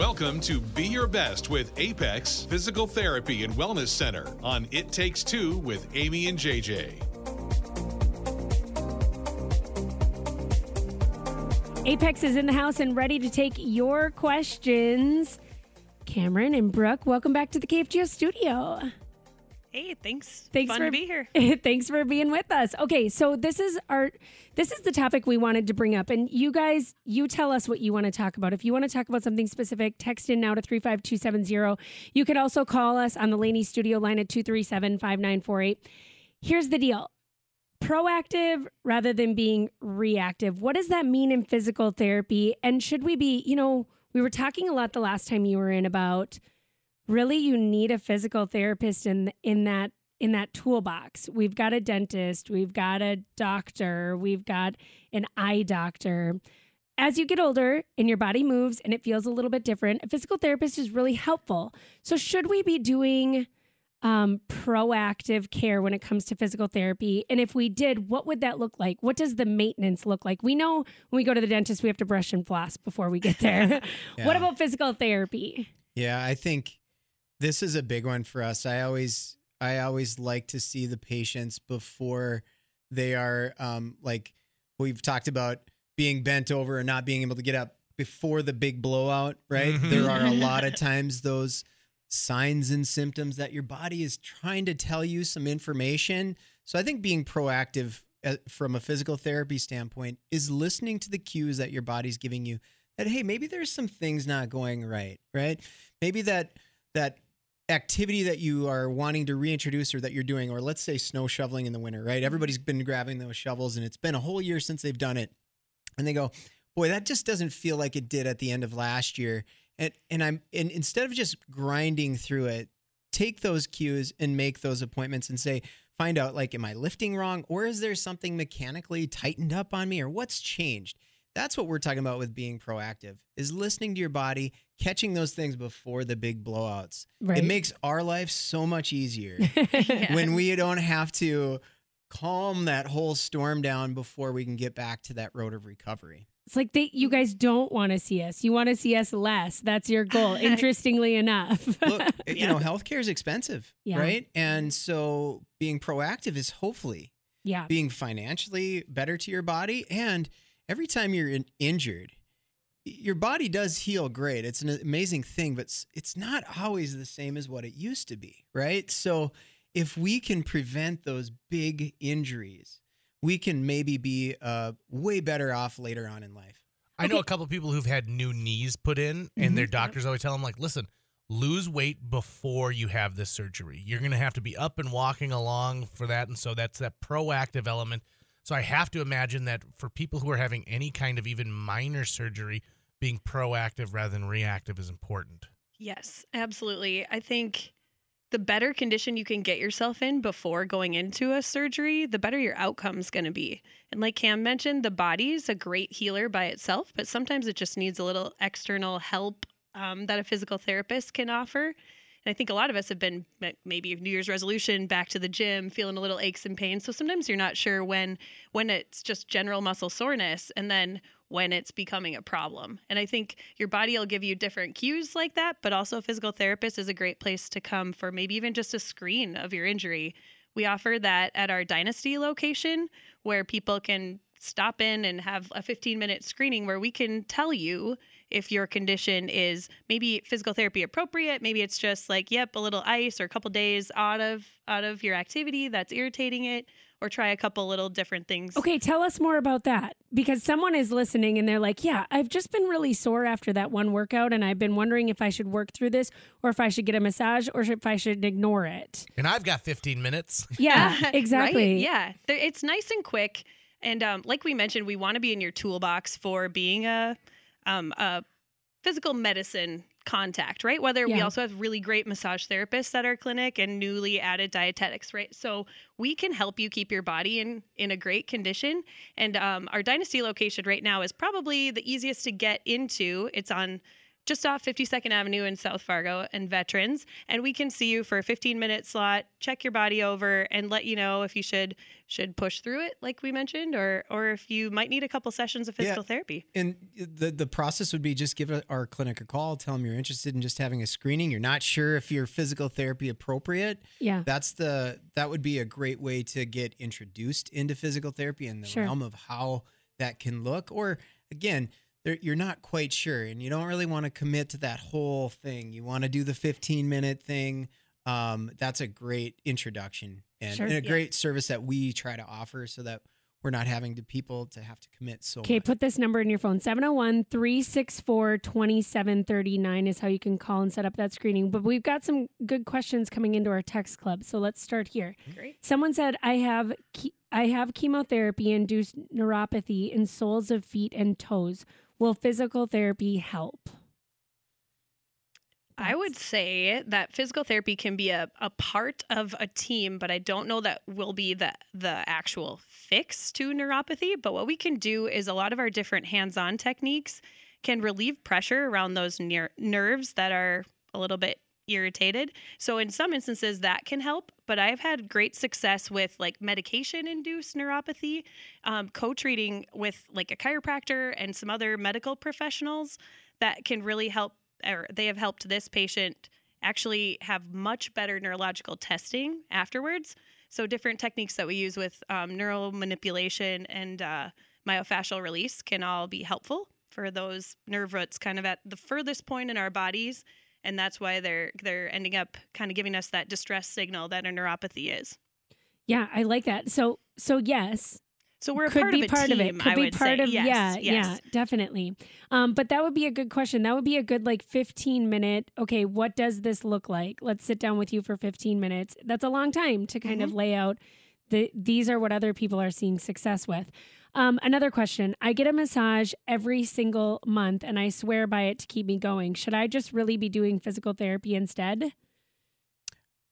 Welcome to Be Your Best with Apex Physical Therapy and Wellness Center on It Takes Two with Amy and JJ. Apex is in the house and ready to take your questions. Cameron and Brooke, welcome back to the KFGO studio. Hey, thanks. Thanks Fun for to be here. thanks for being with us. Okay, so this is our this is the topic we wanted to bring up, and you guys, you tell us what you want to talk about. If you want to talk about something specific, text in now to three five two seven zero. You can also call us on the Laney Studio line at two three seven five nine four eight. Here's the deal. Proactive rather than being reactive. What does that mean in physical therapy? And should we be, you know, we were talking a lot the last time you were in about really you need a physical therapist in in that in that toolbox. We've got a dentist, we've got a doctor, we've got an eye doctor. As you get older and your body moves and it feels a little bit different, a physical therapist is really helpful. So should we be doing um, proactive care when it comes to physical therapy? And if we did, what would that look like? What does the maintenance look like? We know when we go to the dentist, we have to brush and floss before we get there. What about physical therapy? Yeah, I think this is a big one for us. I always I always like to see the patients before they are um like we've talked about being bent over and not being able to get up before the big blowout, right? Mhm. There are a lot of times those signs and symptoms that your body is trying to tell you some information. So I think being proactive uh, from a physical therapy standpoint is listening to the cues that your body's giving you that hey maybe there's some things not going right right maybe that that activity that you are wanting to reintroduce or that you're doing or let's say snow shoveling in the winter right? Everybody's been grabbing those shovels and it's been a whole year since they've done it. And they go boy that just doesn't feel like it did at the end of last year. And and i'm and instead of just grinding through it take those cues and make those appointments and say find out like am i lifting wrong or is there something mechanically tightened up on me or what's changed? That's what we're talking about with being proactive is listening to your body catching those things before the big blowouts Right. it makes our life so much easier Yeah. when we don't have to calm that whole storm down before we can get back to that road of recovery It's like they, you guys don't want to see us. You want to see us less. That's your goal. Interestingly enough. look you know healthcare is expensive Yeah. right mm-hmm. and so being proactive is hopefully yeah. being financially better to your body and every time you're in, injured your body does heal great it's an amazing thing but it's not always the same as what it used to be right so if we can prevent those big injuries we can maybe be uh, way better off later on in life I know a couple people who've had new knees put in, and their doctors always tell them, like, listen, lose weight before you have this surgery. You're going to have to be up and walking along for that. And so that's that proactive element. So I have to imagine that for people who are having any kind of even minor surgery, being proactive rather than reactive is important. Yes, absolutely. I think the better condition you can get yourself in before going into a surgery, the better your outcome's going to be. And like Cam mentioned, the body's a great healer by itself, but sometimes it just needs a little external help um, that a physical therapist can offer. And I think a lot of us have been maybe New Year's resolution, back to the gym, feeling a little aches and pains. So sometimes you're not sure when when it's just general muscle soreness, and then when it's becoming a problem. And I think your body will give you different cues like that, but also a physical therapist is a great place to come for maybe even just a screen of your injury. We offer that at our Dynasty location where people can stop in and have a 15 minute screening where we can tell you if your condition is maybe physical therapy appropriate maybe it's just like yep a little ice or a couple days out of out of your activity that's irritating it or try a couple little different things Okay, tell us more about that because someone is listening and they're like, "Yeah, I've just been really sore after that one workout and I've been wondering if I should work through this or if I should get a massage or if I should ignore it." And I've got 15 minutes. Yeah, Right? exactly. Yeah. It's nice and quick. And um, like we mentioned, we want to be in your toolbox for being a, um, a physical medicine contact, right? Whether we also have really great massage therapists at our clinic and newly added dietetics, right? So we can help you keep your body in in a great condition. And um, our Dynasty location right now is probably the easiest to get into. It's on just off 52nd Avenue in South Fargo and Veterans. And we can see you for a 15 minute slot, check your body over, and let you know if you should should push through it, like we mentioned, or or if you might need a couple sessions of Yeah. physical therapy. And the the process would be just give our clinic a call, tell them you're interested in just having a screening. You're not sure if your physical therapy appropriate. Yeah. That's the that would be a great way to get introduced into physical therapy in the Sure. realm of how that can look. Or again, there, you're not quite sure, and you don't really want to commit to that whole thing. You want to do the 15 minute thing. Um, that's a great introduction and, Sure. and a Yeah. great service that we try to offer, so that we're not having to people to have to commit so Okay, much. put this number in your phone 701 364 2739 is how you can call and set up that screening. But we've got some good questions coming into our text club. So let's start here. Great. Someone said, I have. Ke- I have chemotherapy induced neuropathy in soles of feet and toes. Will physical therapy help? I would say that physical therapy can be a, a part of a team, but I don't know that will be the the actual fix to neuropathy. But what we can do is a lot of our different hands-on techniques can relieve pressure around those ner- nerves that are a little bit irritated. So in some instances that can help, but I've had great success with like medication induced neuropathy, um, co-treating with like a chiropractor and some other medical professionals that can really help or they have helped this patient actually have much better neurological testing afterwards. So, different techniques that we use with um, neural manipulation and uh, myofascial release can all be helpful for those nerve roots kind of at the furthest point in our bodies. And that's why they're they're ending up kind of giving us that distress signal that a neuropathy is. Yeah, I like that. So, so yes, So we're a could part be of part team. of it. Could I be would part say. of yes, yeah, yes. yeah, definitely. Um, but that would be a good question. That would be a good like 15 minute. Okay, what does this look like? Let's sit down with you for 15 minutes. That's a long time to kind Mm-hmm. of lay out. The, these are what other people are seeing success with. Um, another question. I get a massage every single month and I swear by it to keep me going. Should I just really be doing physical therapy instead?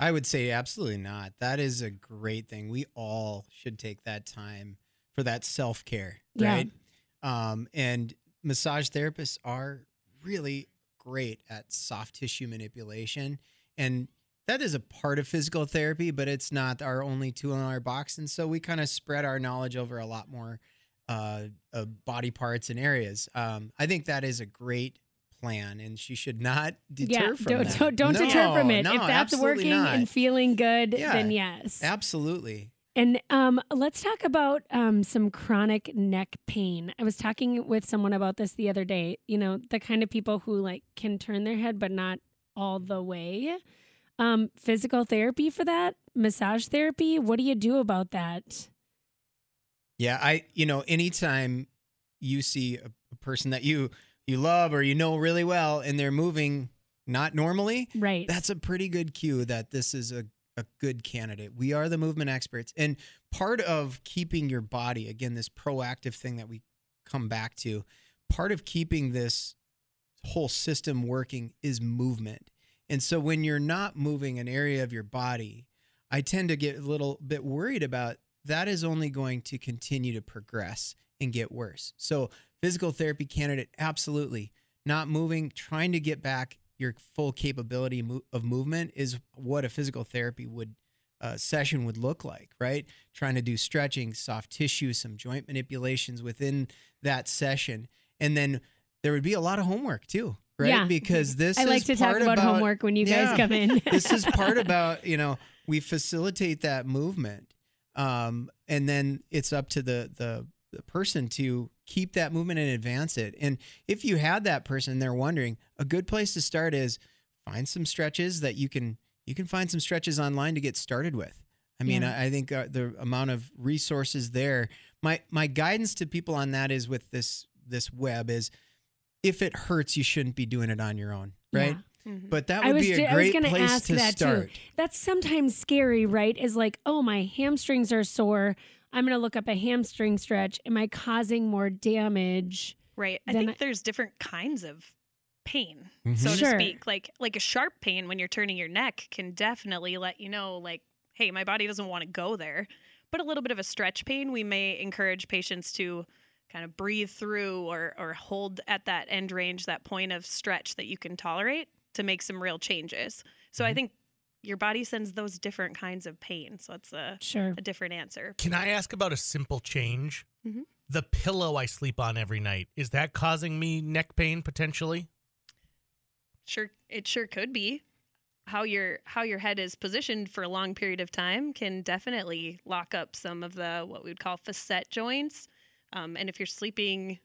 I would say absolutely not. That is a great thing. We all should take that time for that self care, Yeah. right? Um, and massage therapists are really great at soft tissue manipulation. And that is a part of physical therapy, but it's not our only tool in our box. And so we kind of spread our knowledge over a lot more uh, uh, body parts and areas. Um, I think that is a great plan, and she should not deter yeah, from don't, that. don't, don't deter from it. no, if that's working not. and feeling good, Yeah. then yes. Absolutely. And um, let's talk about um, some chronic neck pain. I was talking with someone about this the other day. You know, the kind of people who like can turn their head, but not all the way. Um, physical therapy for that, massage therapy. What do you do about that? Yeah, I you know, anytime you see a, a person that you you love or you know really well and they're moving not normally, Right. that's a pretty good cue that this is a, a good candidate. We are the movement experts. And part of keeping your body, again, this proactive thing that we come back to, part of keeping this whole system working is movement. And so when you're not moving an area of your body, I tend to get a little bit worried about that is only going to continue to progress and get worse. So physical therapy candidate, absolutely. Not moving, trying to get back your full capability of movement is what a physical therapy would uh, session would look like, right? Trying to do stretching, soft tissue, some joint manipulations within that session, and then there would be a lot of homework too, right? Yeah. Because this I like is to talk part about, homework when you guys come in. this is part about you know we facilitate that movement um, and then it's up to the, the the person to keep that movement and advance it and if you had that person they're wondering a good place to start is find some stretches that you can you can find some stretches online to get started with i mean Yeah. I, I think uh, the amount of resources there my my guidance to people on that is with this this web is if it hurts you shouldn't be doing it on your own right Mhm. but that I would was be ju- a I was great gonna place ask to that too. start That's sometimes scary, right? Is like, oh, my hamstrings are sore. I'm going to look up a hamstring stretch. Am I causing more damage? Right. I think I- there's different kinds of pain, Mhm. so Sure. to speak. Like like a sharp pain when you're turning your neck can definitely let you know like, hey, my body doesn't want to go there. But a little bit of a stretch pain, we may encourage patients to kind of breathe through or or hold at that end range, that point of stretch that you can tolerate to make some real changes. So I Mhm. think your body sends those different kinds of pain. So it's a, Sure. a different answer. Can I ask about a simple change? Mhm. The pillow I sleep on every night is that causing me neck pain potentially? Sure, it sure could be. How your how your head is positioned for a long period of time can definitely lock up some of the what we would call facet joints. Um, and if you're sleeping,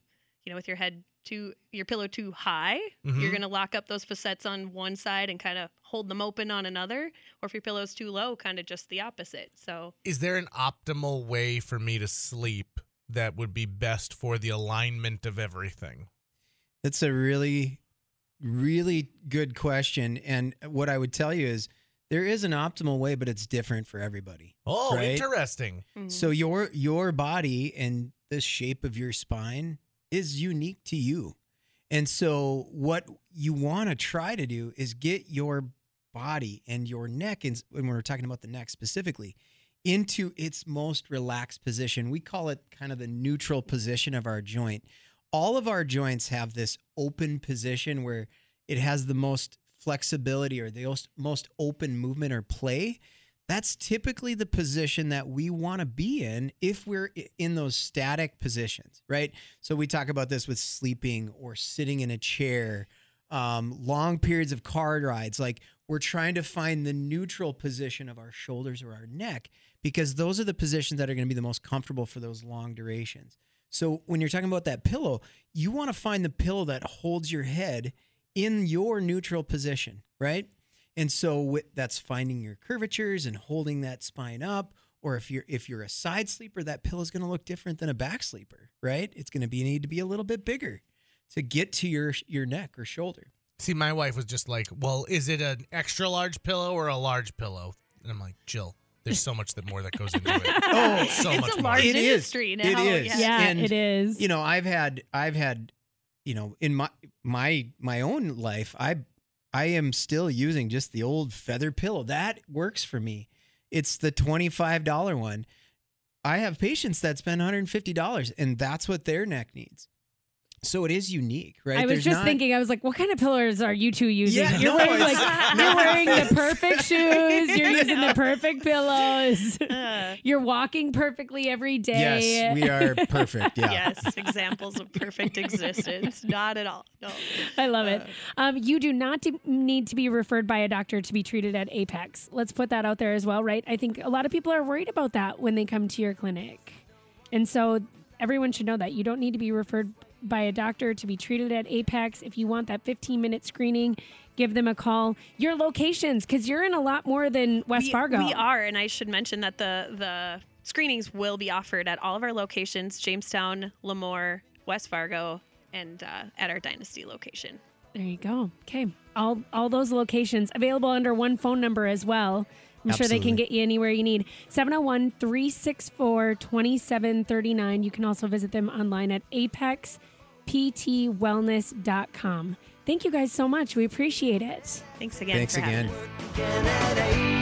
you know, with your head too your pillow too high, Mhm. you're gonna lock up those facets on one side and kind of hold them open on another. Or if your pillow's too low, kind of just the opposite. So Is there an optimal way for me to sleep that would be best for the alignment of everything? That's a really, really good question. And what I would tell you is there is an optimal way, but it's different for everybody. Oh, Right? interesting. mm, So your your body and the shape of your spine is unique to you. And so what you want to try to do is get your body and your neck and when we're talking about the neck specifically into its most relaxed position. We call it kind of the neutral position of our joint. All of our joints have this open position where it has the most flexibility or the most, open movement or play that's typically the position that we want to be in if we're in those static positions, right? So we talk about this with sleeping or sitting in a chair, um, long periods of car rides. Like we're trying to find the neutral position of our shoulders or our neck because those are the positions that are going to be the most comfortable for those long durations. So when you're talking about that pillow, you want to find the pillow that holds your head in your neutral position, right? And so wi- that's finding your curvatures and holding that spine up. Or if you're if you're a side sleeper, that pillow is going to look different than a back sleeper, right? It's going to be need to be a little bit bigger to get to your your neck or shoulder. See, my wife was just like, "Well, is it an extra large pillow or a large pillow?" And I'm like, "Jill, there's so much that more that goes into it. Oh, so it's much a more. large It is. industry now. It is. Yeah. Yeah, And, it is. You know, I've had I've had, you know, in my my my own life, I I am still using just the old feather pillow. That works for me. It's the $25 one. I have patients that spend $150 and that's what their neck needs. So it is unique, right? I was There's just not- thinking, I was like, what kind of pillars are you two using? Yeah, you're no, wearing like no you're wearing the perfect shoes, you're using the perfect pillows. Uh, You're walking perfectly every day. Yes, we are perfect. Yeah. Yes, examples of perfect existence. Not at all. No. I love it. Uh, Um, you do not to- need to be referred by a doctor to be treated at Apex. Let's put that out there as well, right? I think a lot of people are worried about that when they come to your clinic. And so everyone should know that. You don't need to be referred by a doctor to be treated at Apex. If you want that 15 minute screening, give them a call. Your locations, because you're in a lot more than West we, Fargo. We are, and I should mention that the the screenings will be offered at all of our locations: Jamestown, LaMoure, West Fargo, and uh, at our Dynasty location. There you go. Okay. All all those locations available under one phone number as well. I'm sure they can get you anywhere you need. 701-364-2739. You can also visit them online at apexptwellness.com. Thank you guys so much. We appreciate it. Thanks again. Thanks for having again. us. Again at